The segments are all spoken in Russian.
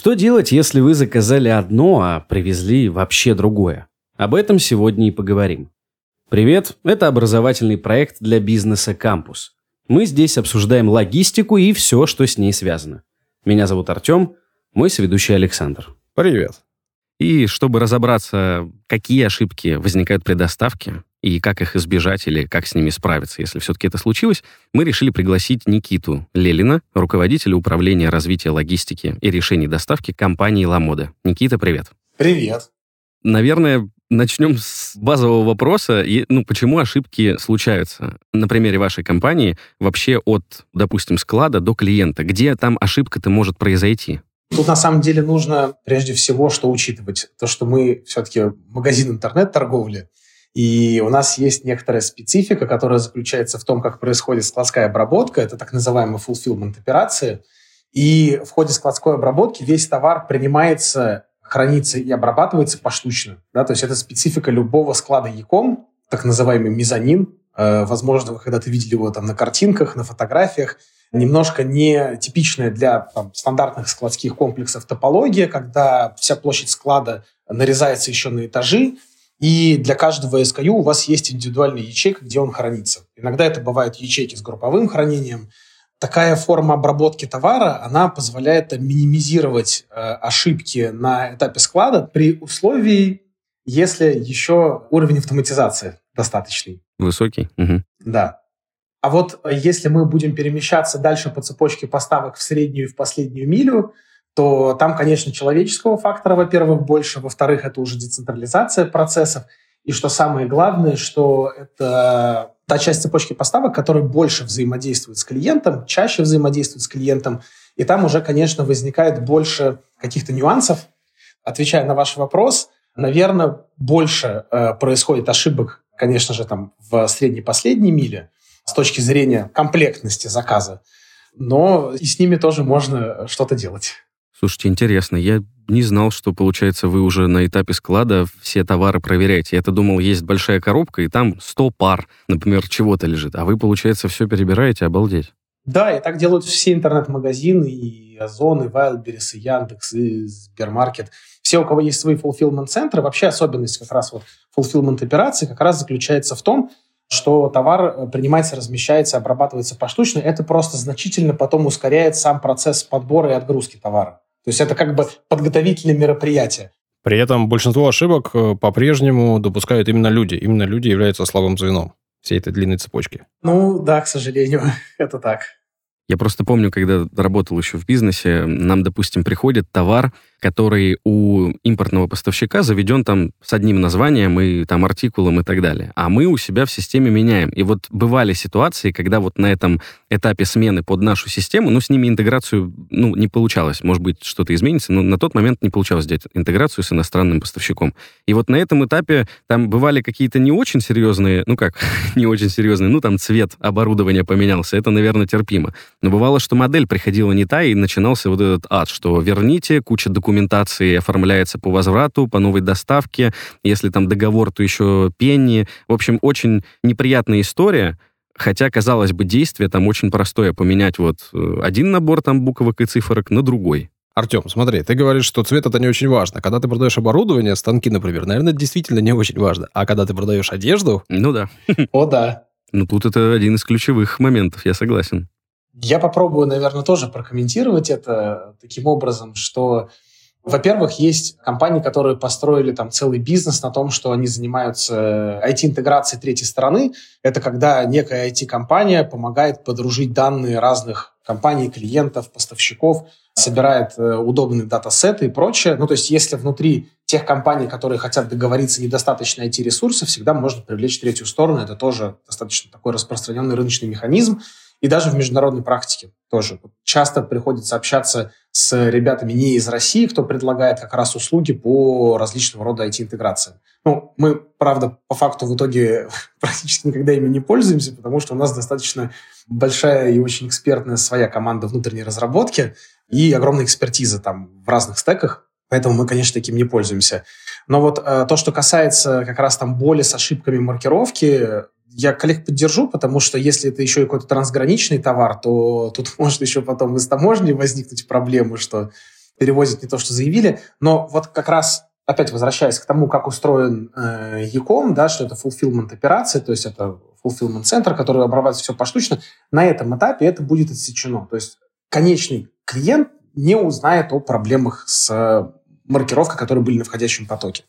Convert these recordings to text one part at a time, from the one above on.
Что делать, если вы заказали одно, а привезли вообще другое? Об этом сегодня и поговорим. Привет, это образовательный проект для бизнеса «Кампус». Мы здесь обсуждаем логистику и все, что с ней связано. Меня зовут Артем, мой соведущий Александр. Привет. И чтобы разобраться, какие ошибки возникают при доставке, и как их избежать или как с ними справиться, если все-таки это случилось, мы решили пригласить Никиту Лелина, руководителя управления развития логистики и решений доставки компании «Ламода». Никита, привет. Привет. Наверное, начнем с базового вопроса. И, ну, почему ошибки случаются? На примере вашей компании вообще от, допустим, склада до клиента. Где там ошибка-то может произойти? Тут на самом деле нужно прежде всего что учитывать. То, что мы все-таки магазин интернет-торговли, и у нас есть некоторая специфика, которая заключается в том, как происходит складская обработка. Это так называемые fulfillment операции. И в ходе складской обработки весь товар принимается, хранится и обрабатывается поштучно. Да? То есть это специфика любого склада Яком, так называемый мезонин. Э, возможно, вы когда-то видели его там на картинках, на фотографиях немножко не типичная для там, стандартных складских комплексов топология, когда вся площадь склада нарезается еще на этажи, и для каждого SKU у вас есть индивидуальная ячейка, где он хранится. Иногда это бывают ячейки с групповым хранением. Такая форма обработки товара, она позволяет минимизировать э, ошибки на этапе склада при условии, если еще уровень автоматизации достаточный. Высокий? Угу. Да. А вот э, если мы будем перемещаться дальше по цепочке поставок в среднюю и в последнюю милю, то там, конечно, человеческого фактора, во-первых, больше, во-вторых, это уже децентрализация процессов, и что самое главное, что это та часть цепочки поставок, которая больше взаимодействует с клиентом, чаще взаимодействует с клиентом, и там уже, конечно, возникает больше каких-то нюансов. Отвечая на ваш вопрос, наверное, больше э, происходит ошибок, конечно же, там в средней последней миле, с точки зрения комплектности заказа. Но и с ними тоже можно что-то делать. Слушайте, интересно. Я не знал, что, получается, вы уже на этапе склада все товары проверяете. Я-то думал, есть большая коробка, и там 100 пар, например, чего-то лежит. А вы, получается, все перебираете, обалдеть. Да, и так делают все интернет-магазины, и Озон, и Wildberries, и Яндекс, и Сбермаркет. Все, у кого есть свои fulfillment-центры, вообще особенность как раз вот fulfillment операции как раз заключается в том, что товар э, принимается, размещается, обрабатывается поштучно, это просто значительно потом ускоряет сам процесс подбора и отгрузки товара. То есть это как бы подготовительное мероприятие. При этом большинство ошибок э, по-прежнему допускают именно люди. Именно люди являются слабым звеном всей этой длинной цепочки. Ну да, к сожалению, это так. Я просто помню, когда работал еще в бизнесе, нам, допустим, приходит товар, который у импортного поставщика заведен там с одним названием и там артикулом и так далее. А мы у себя в системе меняем. И вот бывали ситуации, когда вот на этом этапе смены под нашу систему, ну, с ними интеграцию, ну, не получалось. Может быть, что-то изменится, но на тот момент не получалось сделать интеграцию с иностранным поставщиком. И вот на этом этапе там бывали какие-то не очень серьезные, ну как, не очень серьезные, ну там цвет оборудования поменялся, это, наверное, терпимо. Но бывало, что модель приходила не та, и начинался вот этот ад, что верните, куча документации оформляется по возврату, по новой доставке. Если там договор, то еще пенни. В общем, очень неприятная история. Хотя, казалось бы, действие там очень простое. Поменять вот э, один набор там буквок и цифрок на другой. Артем, смотри, ты говоришь, что цвет это не очень важно. Когда ты продаешь оборудование, станки, например, наверное, действительно не очень важно. А когда ты продаешь одежду... Ну да. О, да. Ну тут это один из ключевых моментов, я согласен. Я попробую, наверное, тоже прокомментировать это таким образом, что во-первых, есть компании, которые построили там целый бизнес на том, что они занимаются IT-интеграцией э, третьей стороны. Это когда некая IT-компания помогает подружить данные разных компаний, клиентов, поставщиков, собирает э, удобные датасеты и прочее. Ну, то есть, если внутри тех компаний, которые хотят договориться, недостаточно IT-ресурсов, всегда можно привлечь третью сторону. Это тоже достаточно такой распространенный рыночный механизм. И даже в международной практике тоже. Часто приходится общаться с ребятами не из России, кто предлагает как раз услуги по различного рода IT-интеграциям. Ну, мы, правда, по факту в итоге практически никогда ими не пользуемся, потому что у нас достаточно большая и очень экспертная своя команда внутренней разработки и огромная экспертиза там в разных стеках, поэтому мы, конечно, таким не пользуемся. Но вот э, то, что касается как раз там боли с ошибками маркировки, я коллег поддержу, потому что если это еще и какой-то трансграничный товар, то тут может еще потом из таможни возникнуть проблемы, что перевозят не то, что заявили. Но вот как раз опять возвращаясь к тому, как устроен э, e да, что это fulfillment операция, то есть это fulfillment центр, который обрабатывает все поштучно, на этом этапе это будет отсечено. То есть конечный клиент не узнает о проблемах с э, маркировкой, которые были на входящем потоке.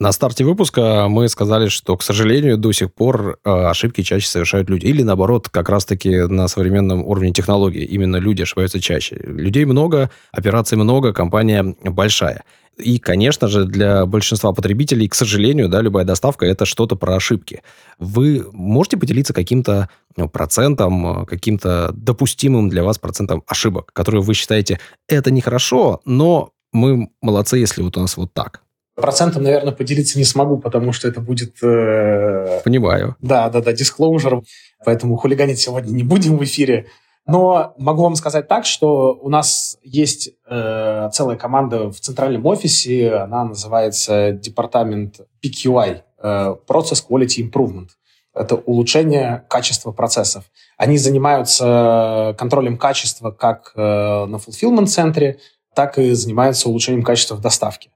На старте выпуска мы сказали, что, к сожалению, до сих пор э, ошибки чаще совершают люди. Или, наоборот, как раз-таки на современном уровне технологий именно люди ошибаются чаще. Людей много, операций много, компания большая. И, конечно же, для большинства потребителей, к сожалению, да, любая доставка – это что-то про ошибки. Вы можете поделиться каким-то ну, процентом, каким-то допустимым для вас процентом ошибок, которые вы считаете, это нехорошо, но мы молодцы, если вот у нас вот так? Процентом, наверное, поделиться не смогу, потому что это будет... Э... Понимаю. Да, да, да, дисклоужер. Поэтому хулиганить сегодня не будем в эфире. Но могу вам сказать так, что у нас есть э, целая команда в центральном офисе, она называется департамент PQI, э, Process Quality Improvement. Это улучшение качества процессов. Они занимаются контролем качества как э, на fulfillment центре, так и занимаются улучшением качества в доставке.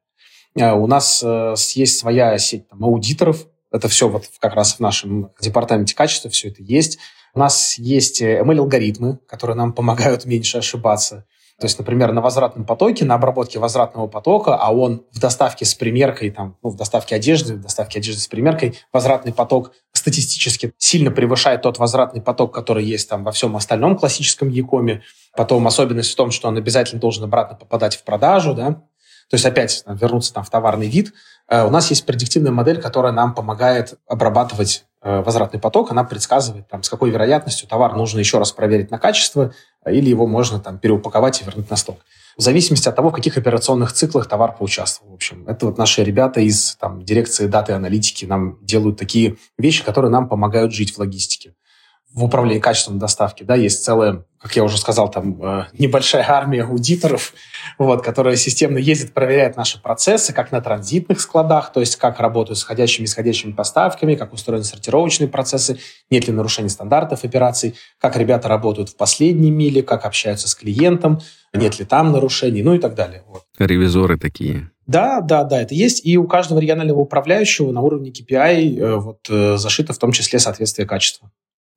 Э, у нас э, есть своя сеть там, аудиторов. Это все вот как раз в нашем департаменте качества все это есть. У нас есть ML-алгоритмы, которые нам помогают меньше ошибаться. То есть, например, на возвратном потоке, на обработке возвратного потока, а он в доставке с примеркой, там, ну, в доставке одежды, в доставке одежды с примеркой, возвратный поток статистически сильно превышает тот возвратный поток, который есть там во всем остальном классическом Якоме. Потом особенность в том, что он обязательно должен обратно попадать в продажу, да, то есть опять там, вернуться там, в товарный вид. Э, у нас есть предиктивная модель, которая нам помогает обрабатывать э, возвратный поток. Она предсказывает, там, с какой вероятностью товар нужно еще раз проверить на качество, или его можно там, переупаковать и вернуть на сток. В зависимости от того, в каких операционных циклах товар поучаствовал. В общем, это вот наши ребята из там, дирекции даты и аналитики нам делают такие вещи, которые нам помогают жить в логистике в управлении качеством доставки, да, есть целая, как я уже сказал, там э, небольшая армия аудиторов, вот, которая системно ездит, проверяет наши процессы, как на транзитных складах, то есть как работают с входящими и исходящими поставками, как устроены сортировочные процессы, нет ли нарушений стандартов операций, как ребята работают в последней миле, как общаются с клиентом, нет ли там нарушений, ну и так далее. Вот. Ревизоры такие. Да, да, да, это есть. И у каждого регионального управляющего на уровне KPI э, вот, э, зашито в том числе соответствие качества.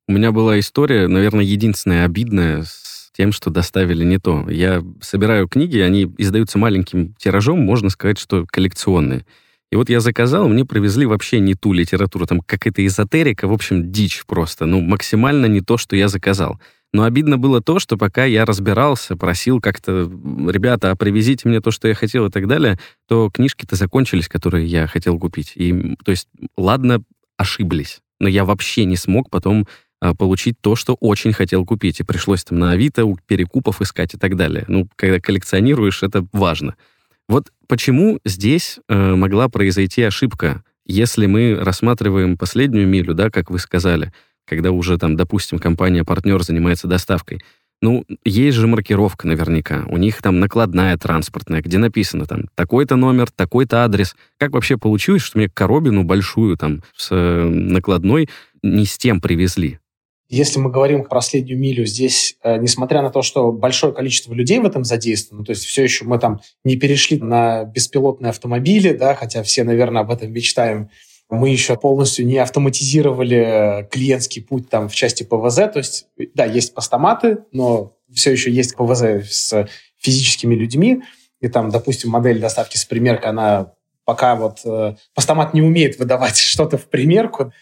У меня была история, наверное, единственная обидная с тем, что доставили не то. Я собираю книги, они издаются маленьким тиражом, можно сказать, что коллекционные. И вот я заказал, мне привезли вообще не ту литературу, там какая-то эзотерика, в общем, дичь просто, ну, максимально не то, что я заказал. Но обидно было то, что пока я разбирался, просил как-то, ребята, а привезите мне то, что я хотел и так далее, то книжки-то закончились, которые я хотел купить. И, то есть, ладно, ошиблись, но я вообще не смог потом получить то, что очень хотел купить. И пришлось там на Авито перекупов искать и так далее. Ну, когда коллекционируешь, это важно. Вот почему здесь э, могла произойти ошибка, если мы рассматриваем последнюю милю, да, как вы сказали, когда уже там, допустим, компания-партнер занимается доставкой. Ну, есть же маркировка наверняка. У них там накладная транспортная, где написано там такой-то номер, такой-то адрес. Как вообще получилось, что мне коробину большую там с э, накладной не с тем привезли? Если мы говорим про последнюю милю, здесь, э, несмотря на то, что большое количество людей в этом задействовано, то есть все еще мы там не перешли на беспилотные автомобили, да, хотя все, наверное, об этом мечтаем, мы еще полностью не автоматизировали клиентский путь там в части ПВЗ, то есть, да, есть постаматы, но все еще есть ПВЗ с физическими людьми, и там, допустим, модель доставки с примеркой, она пока вот э, постамат не умеет выдавать что-то в примерку,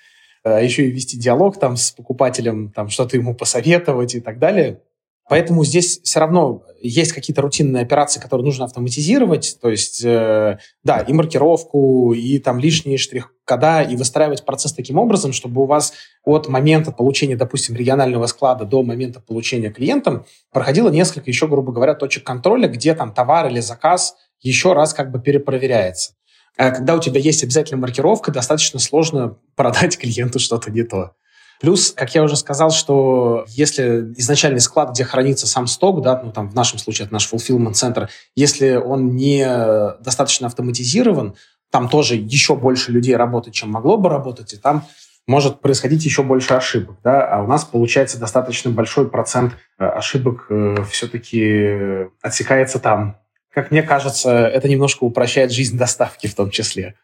а еще и вести диалог там с покупателем, там что-то ему посоветовать и так далее. Поэтому здесь все равно есть какие-то рутинные операции, которые нужно автоматизировать, то есть, э, да, и маркировку, и там лишние штрих-кода, и выстраивать процесс таким образом, чтобы у вас от момента получения, допустим, регионального склада до момента получения клиентам проходило несколько еще, грубо говоря, точек контроля, где там товар или заказ еще раз как бы перепроверяется. А когда у тебя есть обязательная маркировка, достаточно сложно продать клиенту что-то не то. Плюс, как я уже сказал, что если изначальный склад, где хранится сам сток, да, ну там в нашем случае это наш fulfillment центр, если он не достаточно автоматизирован, там тоже еще больше людей работает, чем могло бы работать, и там может происходить еще больше ошибок, да, а у нас получается достаточно большой процент э, ошибок э, все-таки отсекается там. Как мне кажется, это немножко упрощает жизнь доставки в том числе.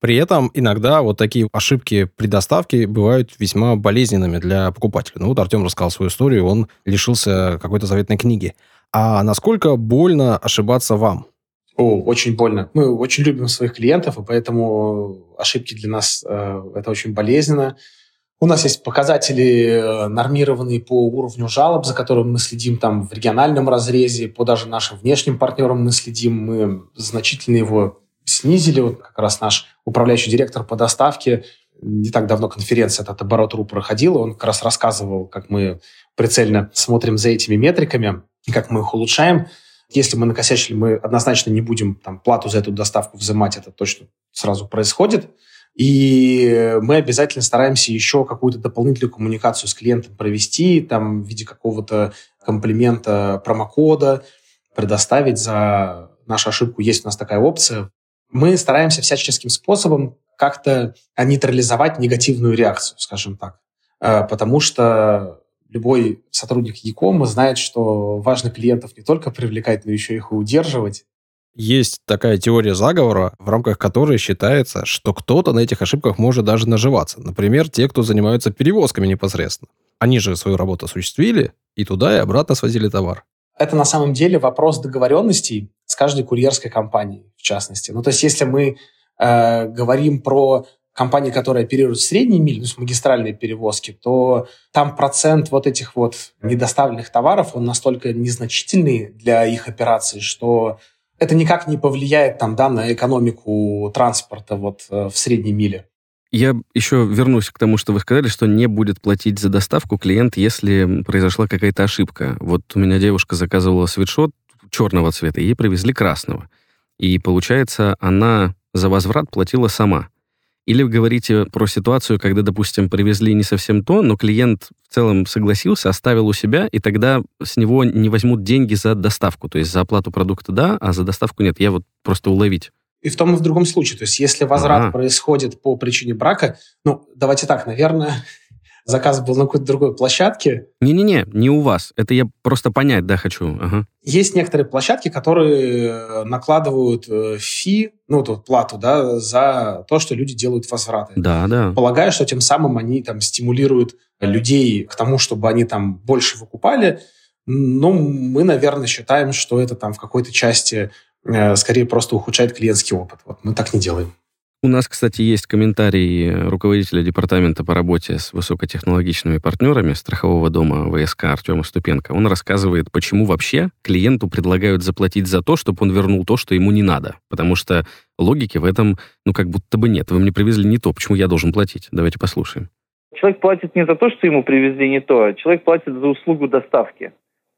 При этом иногда вот такие ошибки при доставке бывают весьма болезненными для покупателя. Ну вот Артем рассказал свою историю, он лишился какой-то заветной книги. А насколько больно ошибаться вам? О, очень больно. Мы очень любим своих клиентов, и поэтому ошибки для нас э, это очень болезненно. У нас есть показатели, э, нормированные по уровню жалоб, за которым мы следим там в региональном разрезе, по даже нашим внешним партнерам мы следим. Мы значительно его снизили. Вот как раз наш управляющий директор по доставке, не так давно конференция от оборот.ру проходила, он как раз рассказывал, как мы прицельно смотрим за этими метриками и как мы их улучшаем. Если мы накосячили, мы однозначно не будем там, плату за эту доставку взимать, это точно сразу происходит. И мы обязательно стараемся еще какую-то дополнительную коммуникацию с клиентом провести, там, в виде какого-то комплимента, промокода, предоставить за нашу ошибку. Есть у нас такая опция. Мы стараемся всяческим способом как-то нейтрализовать негативную реакцию, скажем так. Э, потому что любой сотрудник Якома знает, что важно клиентов не только привлекать, но еще их и удерживать. Есть такая теория заговора, в рамках которой считается, что кто-то на этих ошибках может даже наживаться. Например, те, кто занимаются перевозками непосредственно. Они же свою работу осуществили и туда и обратно свозили товар. Это на самом деле вопрос договоренностей с каждой курьерской компанией, в частности. Ну, то есть, если мы э, говорим про компании, которые оперируют средней мили, то есть магистральные перевозки, то там процент вот этих вот недоставленных товаров, он настолько незначительный для их операций, что это никак не повлияет там, да, на экономику транспорта вот э, в средней миле. Я еще вернусь к тому, что вы сказали, что не будет платить за доставку клиент, если произошла какая-то ошибка. Вот у меня девушка заказывала свитшот черного цвета, ей привезли красного. И получается, она за возврат платила сама. Или вы говорите про ситуацию, когда, допустим, привезли не совсем то, но клиент в целом согласился, оставил у себя, и тогда с него не возьмут деньги за доставку. То есть за оплату продукта да, а за доставку нет. Я вот просто уловить. И в том и в другом случае. То есть если возврат А-а-а. происходит по причине брака, ну, давайте так, наверное, заказ был на какой-то другой площадке. Не-не-не, не у вас. Это я просто понять, да, хочу. Ага. Есть некоторые площадки, которые э, накладывают э, фи, ну, тут плату, да, за то, что люди делают возвраты. Да, да. Полагаю, что тем самым они там стимулируют людей к тому, чтобы они там больше выкупали. Ну, мы, наверное, считаем, что это там в какой-то части э, скорее просто ухудшает клиентский опыт. Вот мы так не делаем. У нас, кстати, есть комментарий руководителя департамента по работе с высокотехнологичными партнерами страхового дома ВСК Артема Ступенко. Он рассказывает, почему вообще клиенту предлагают заплатить за то, чтобы он вернул то, что ему не надо. Потому что логики в этом, ну, как будто бы нет. Вы мне привезли не то, почему я должен платить? Давайте послушаем. Человек платит не за то, что ему привезли не то, а человек платит за услугу доставки.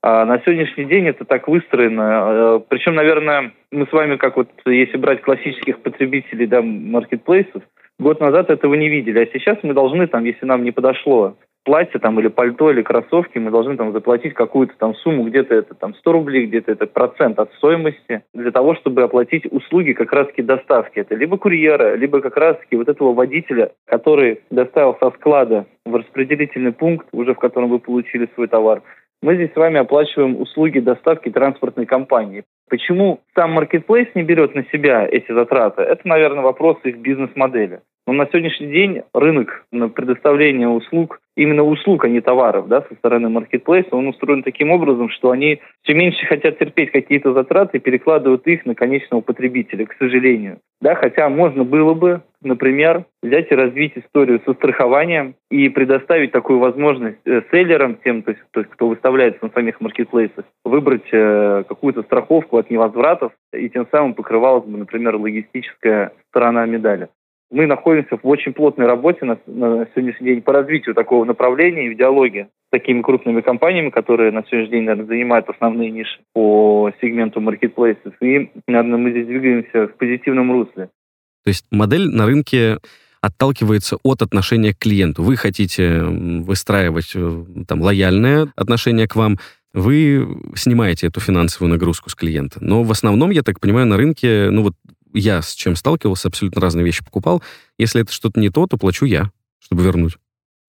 А на сегодняшний день это так выстроено. Э, Причем, наверное, мы с вами, как вот если брать классических потребителей да, маркетплейсов, год назад этого не видели. А сейчас мы должны, там, если нам не подошло платье там, или пальто, или кроссовки, мы должны там заплатить какую-то там сумму, где-то это там 100 рублей, где-то это процент от стоимости, для того, чтобы оплатить услуги как раз-таки доставки. Это либо курьера, либо как раз-таки вот этого водителя, который доставил со склада в распределительный пункт, уже в котором вы получили свой товар, мы здесь с вами оплачиваем услуги доставки транспортной компании. Почему сам Marketplace не берет на себя эти затраты? Это, наверное, вопрос их бизнес-модели. Но на сегодняшний день рынок на предоставление услуг, именно услуг, а не товаров, да, со стороны маркетплейса, он устроен таким образом, что они все меньше хотят терпеть какие-то затраты и перекладывают их на конечного потребителя, к сожалению. Да, хотя можно было бы, например, взять и развить историю со страхованием и предоставить такую возможность э, селлерам, тем, то есть, то есть кто выставляется на самих маркетплейсах, выбрать э, какую-то страховку от невозвратов, и тем самым покрывалась бы, например, логистическая сторона медали мы находимся в очень плотной работе на, на сегодняшний день по развитию такого направления и в диалоге с такими крупными компаниями, которые на сегодняшний день, наверное, занимают основные ниши по сегменту маркетплейсов. И, наверное, мы здесь двигаемся в позитивном русле. То есть модель на рынке отталкивается от отношения к клиенту. Вы хотите выстраивать э, там лояльное отношение к вам, вы снимаете эту финансовую нагрузку с клиента. Но в основном, я так понимаю, на рынке, ну вот я с чем сталкивался, абсолютно разные вещи покупал. Если это что-то не то, то плачу я, чтобы вернуть?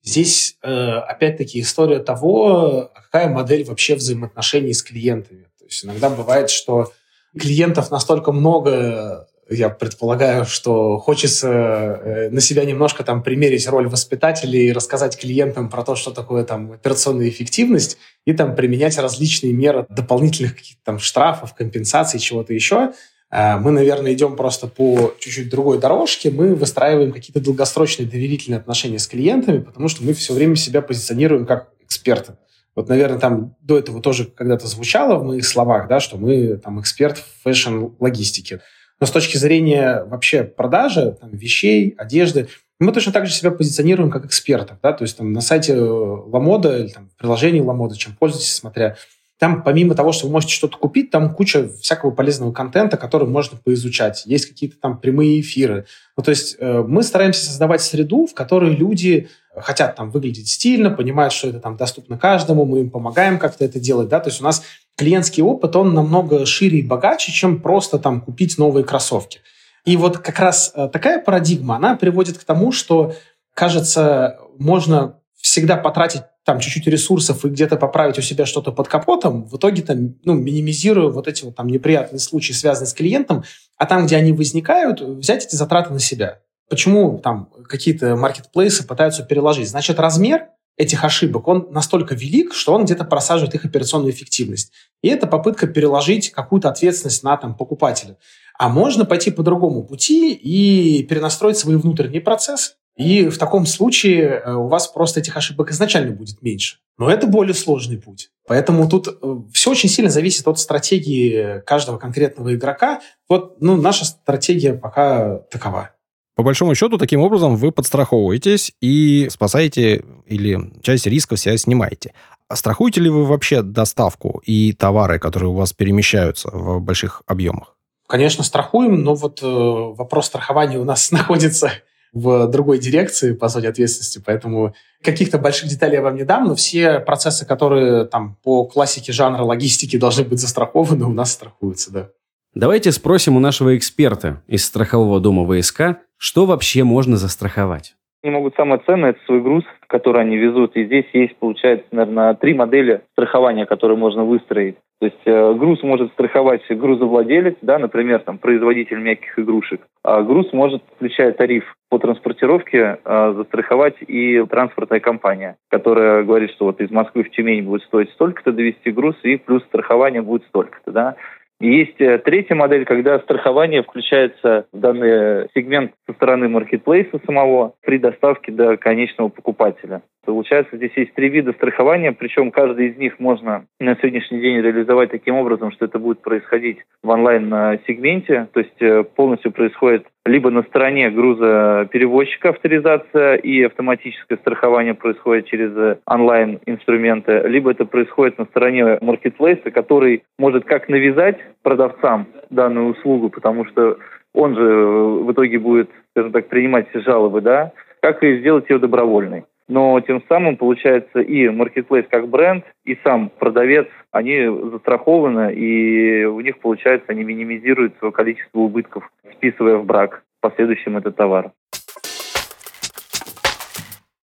Здесь, э, опять-таки, история того, какая модель вообще взаимоотношений с клиентами. То есть иногда бывает, что клиентов настолько много, я предполагаю, что хочется э, на себя немножко там примерить роль воспитателя и рассказать клиентам про то, что такое там операционная эффективность, и там применять различные меры дополнительных каких-то там штрафов, компенсаций, чего-то еще – мы, наверное, идем просто по чуть-чуть другой дорожке. Мы выстраиваем какие-то долгосрочные доверительные отношения с клиентами, потому что мы все время себя позиционируем как эксперты. Вот, наверное, там до этого тоже когда-то звучало в моих словах, да, что мы там эксперт в фэшн-логистике. Но с точки зрения вообще продажи там, вещей, одежды, мы точно так же себя позиционируем как экспертов. Да? То есть там, на сайте Lamoda или там, в приложении Lamoda, чем пользуетесь, смотря, там, помимо того, что вы можете что-то купить, там куча всякого полезного контента, который можно поизучать. Есть какие-то там прямые эфиры. Ну, то есть э, мы стараемся создавать среду, в которой люди хотят там выглядеть стильно, понимают, что это там доступно каждому, мы им помогаем как-то это делать, да, то есть у нас клиентский опыт, он намного шире и богаче, чем просто там купить новые кроссовки. И вот как раз э, такая парадигма, она приводит к тому, что, кажется, можно всегда потратить там чуть-чуть ресурсов и где-то поправить у себя что-то под капотом, в итоге там, ну, минимизируя вот эти вот там неприятные случаи, связанные с клиентом, а там, где они возникают, взять эти затраты на себя. Почему там какие-то маркетплейсы пытаются переложить? Значит, размер этих ошибок, он настолько велик, что он где-то просаживает их операционную эффективность. И это попытка переложить какую-то ответственность на там, покупателя. А можно пойти по другому пути и перенастроить свои внутренние процессы. И в таком случае э, у вас просто этих ошибок изначально будет меньше. Но это более сложный путь. Поэтому тут э, все очень сильно зависит от стратегии каждого конкретного игрока. Вот ну, наша стратегия пока такова. По большому счету, таким образом вы подстраховываетесь и спасаете или часть рисков себя снимаете. А страхуете ли вы вообще доставку и товары, которые у вас перемещаются в больших объемах? Конечно, страхуем, но вот э, вопрос страхования у нас находится в другой дирекции по зоне ответственности, поэтому каких-то больших деталей я вам не дам, но все процессы, которые там по классике жанра логистики должны быть застрахованы, у нас страхуются, да. Давайте спросим у нашего эксперта из страхового дома ВСК, что вообще можно застраховать. Они могут самое ценное – это свой груз, который они везут. И здесь есть, получается, наверное, три модели страхования, которые можно выстроить. То есть э, груз может страховать грузовладелец, да, например, там, производитель мягких игрушек. А груз может, включая тариф по транспортировке, э, застраховать и транспортная компания, которая говорит, что вот из Москвы в Тюмень будет стоить столько-то довести груз, и плюс страхование будет столько-то. Да. Есть э, третья модель, когда страхование включается в данный сегмент со стороны маркетплейса самого при доставке до конечного покупателя. Получается, здесь есть три вида страхования, причем каждый из них можно на сегодняшний день реализовать таким образом, что это будет происходить в онлайн-сегменте, то есть э, полностью происходит либо на стороне грузоперевозчика авторизация и автоматическое страхование происходит через э, онлайн-инструменты, либо это происходит на стороне маркетплейса, который может как навязать продавцам данную услугу, потому что он же э, в итоге будет, скажем так, принимать все жалобы, да, как и сделать ее добровольной но тем самым, получается, и маркетплейс как бренд, и сам продавец, они застрахованы, и у них, получается, они минимизируют свое количество убытков, списывая в брак в последующем этот товар.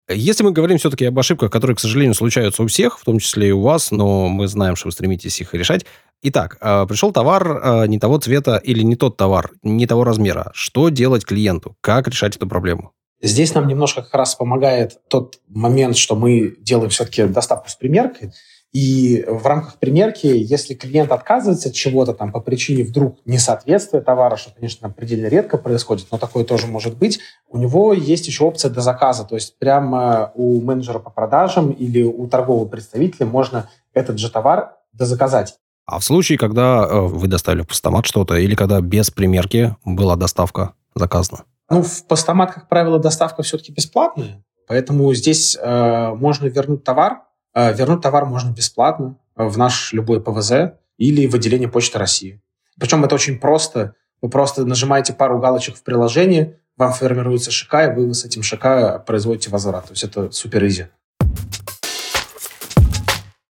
Если мы говорим все-таки об ошибках, которые, к сожалению, случаются у всех, в том числе и у вас, но мы знаем, что вы стремитесь их решать. Итак, а, пришел товар а, не того цвета или не тот товар, не того размера. Что делать клиенту? Как решать эту проблему? Здесь нам немножко как раз помогает тот момент, что мы делаем все-таки доставку с примеркой. И в рамках примерки, если клиент отказывается от чего-то там по причине вдруг несоответствия товара, что, конечно, предельно редко происходит, но такое тоже может быть, у него есть еще опция до заказа. То есть прямо у менеджера по продажам или у торгового представителя можно этот же товар дозаказать. А в случае, когда э, вы доставили в постамат что-то или когда без примерки была доставка заказана? Ну, в постамат, как правило, доставка все-таки бесплатная, поэтому здесь э, можно вернуть товар. Э, вернуть товар можно бесплатно в наш любой ПВЗ или в отделение Почты России. Причем это очень просто. Вы просто нажимаете пару галочек в приложении, вам формируется ШК, и вы с этим ШК производите возврат. То есть это супер изи.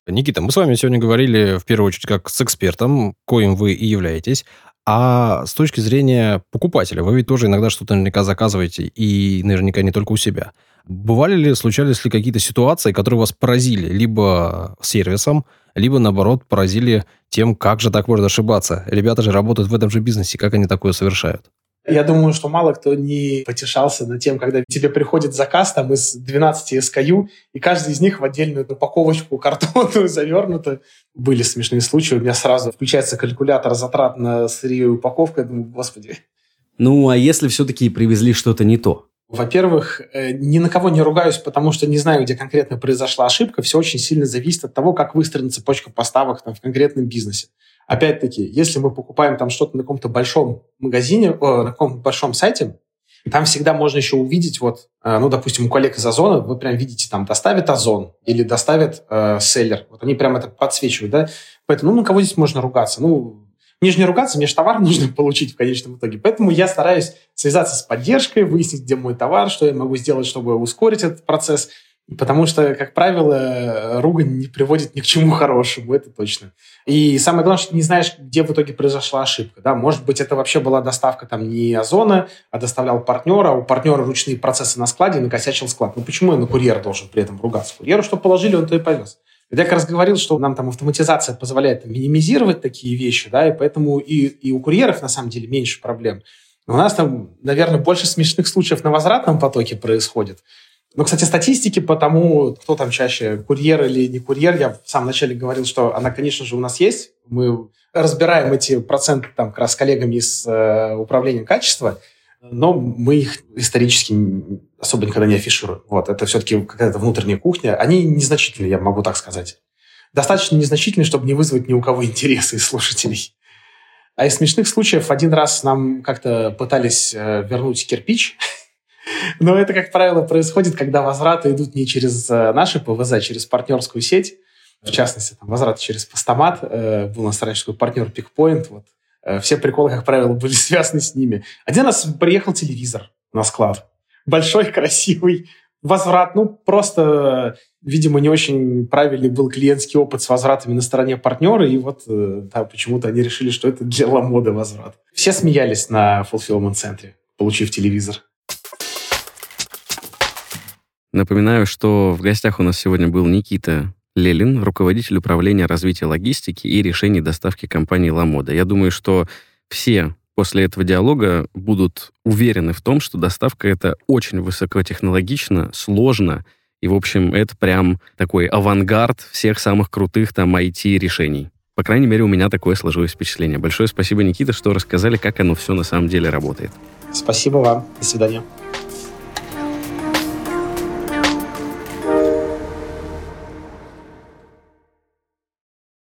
Никита, мы с вами сегодня говорили в первую очередь как с экспертом, коим вы и являетесь. А с точки зрения покупателя, вы ведь тоже иногда что-то наверняка заказываете, и наверняка не только у себя. Бывали ли, случались ли какие-то ситуации, которые вас поразили либо сервисом, либо, наоборот, поразили тем, как же так можно ошибаться? Ребята же работают в этом же бизнесе, как они такое совершают? Я думаю, что мало кто не потешался над тем, когда тебе приходит заказ там из 12 SKU, и каждый из них в отдельную упаковочку картонную завернуто. Были смешные случаи. У меня сразу включается калькулятор затрат на сырье и упаковку. Я думаю, господи. Ну, а если все-таки привезли что-то не то? Во-первых, э, ни на кого не ругаюсь, потому что не знаю, где конкретно произошла ошибка. Все очень сильно зависит от того, как выстроена цепочка поставок там, в конкретном бизнесе. Опять-таки, если мы покупаем там что-то на каком-то большом магазине, о, на каком-то большом сайте, там всегда можно еще увидеть, вот, э, ну, допустим, у коллег из Озона, вы прям видите, там, доставит Озон или доставит э, селлер. Вот они прям это подсвечивают, да? Поэтому, ну, на кого здесь можно ругаться? Ну, мне ругаться, мне же товар нужно получить в конечном итоге. Поэтому я стараюсь связаться с поддержкой, выяснить, где мой товар, что я могу сделать, чтобы ускорить этот процесс. Потому что, как правило, ругань не приводит ни к чему хорошему, это точно. И самое главное, что ты не знаешь, где в итоге произошла ошибка. Да? Может быть, это вообще была доставка там не Озона, а доставлял партнера, а у партнера ручные процессы на складе, накосячил склад. Ну почему я на курьера должен при этом ругаться? Курьеру что положили, он то и повез. Я как раз говорил, что нам там автоматизация позволяет минимизировать такие вещи, да, и поэтому и, и у курьеров на самом деле меньше проблем. Но у нас там, наверное, больше смешных случаев на возвратном потоке происходит. Но, кстати, статистики по тому, кто там чаще, курьер или не курьер, я в самом начале говорил, что она, конечно же, у нас есть. Мы разбираем эти проценты там как раз с коллегами из э, управления качества, но мы их исторически особо никогда не афишируем. Вот, это все-таки какая-то внутренняя кухня. Они незначительные, я могу так сказать. Достаточно незначительные, чтобы не вызвать ни у кого интересы из слушателей. А из смешных случаев один раз нам как-то пытались э, вернуть кирпич, но это, как правило, происходит, когда возвраты идут не через э, наши ПВЗ, а через партнерскую сеть. В частности, там, возвраты через постамат. Э, был у нас раньше такой партнер Пикпоинт. Вот. Э, все приколы, как правило, были связаны с ними. Один раз приехал телевизор на склад. Большой, красивый. Возврат, ну, просто, видимо, не очень правильный был клиентский опыт с возвратами на стороне партнера, и вот э, да, почему-то они решили, что это для ламоды возврат. Все смеялись на fulfillment центре, получив телевизор. Напоминаю, что в гостях у нас сегодня был Никита Лелин, руководитель управления развития логистики и решений доставки компании «Ламода». Я думаю, что все после этого диалога будут уверены в том, что доставка это очень высокотехнологично, сложно, и, в общем, это прям такой авангард всех самых крутых там IT-решений. По крайней мере, у меня такое сложилось впечатление. Большое спасибо, Никита, что рассказали, как оно все на самом деле работает. Спасибо вам. До свидания.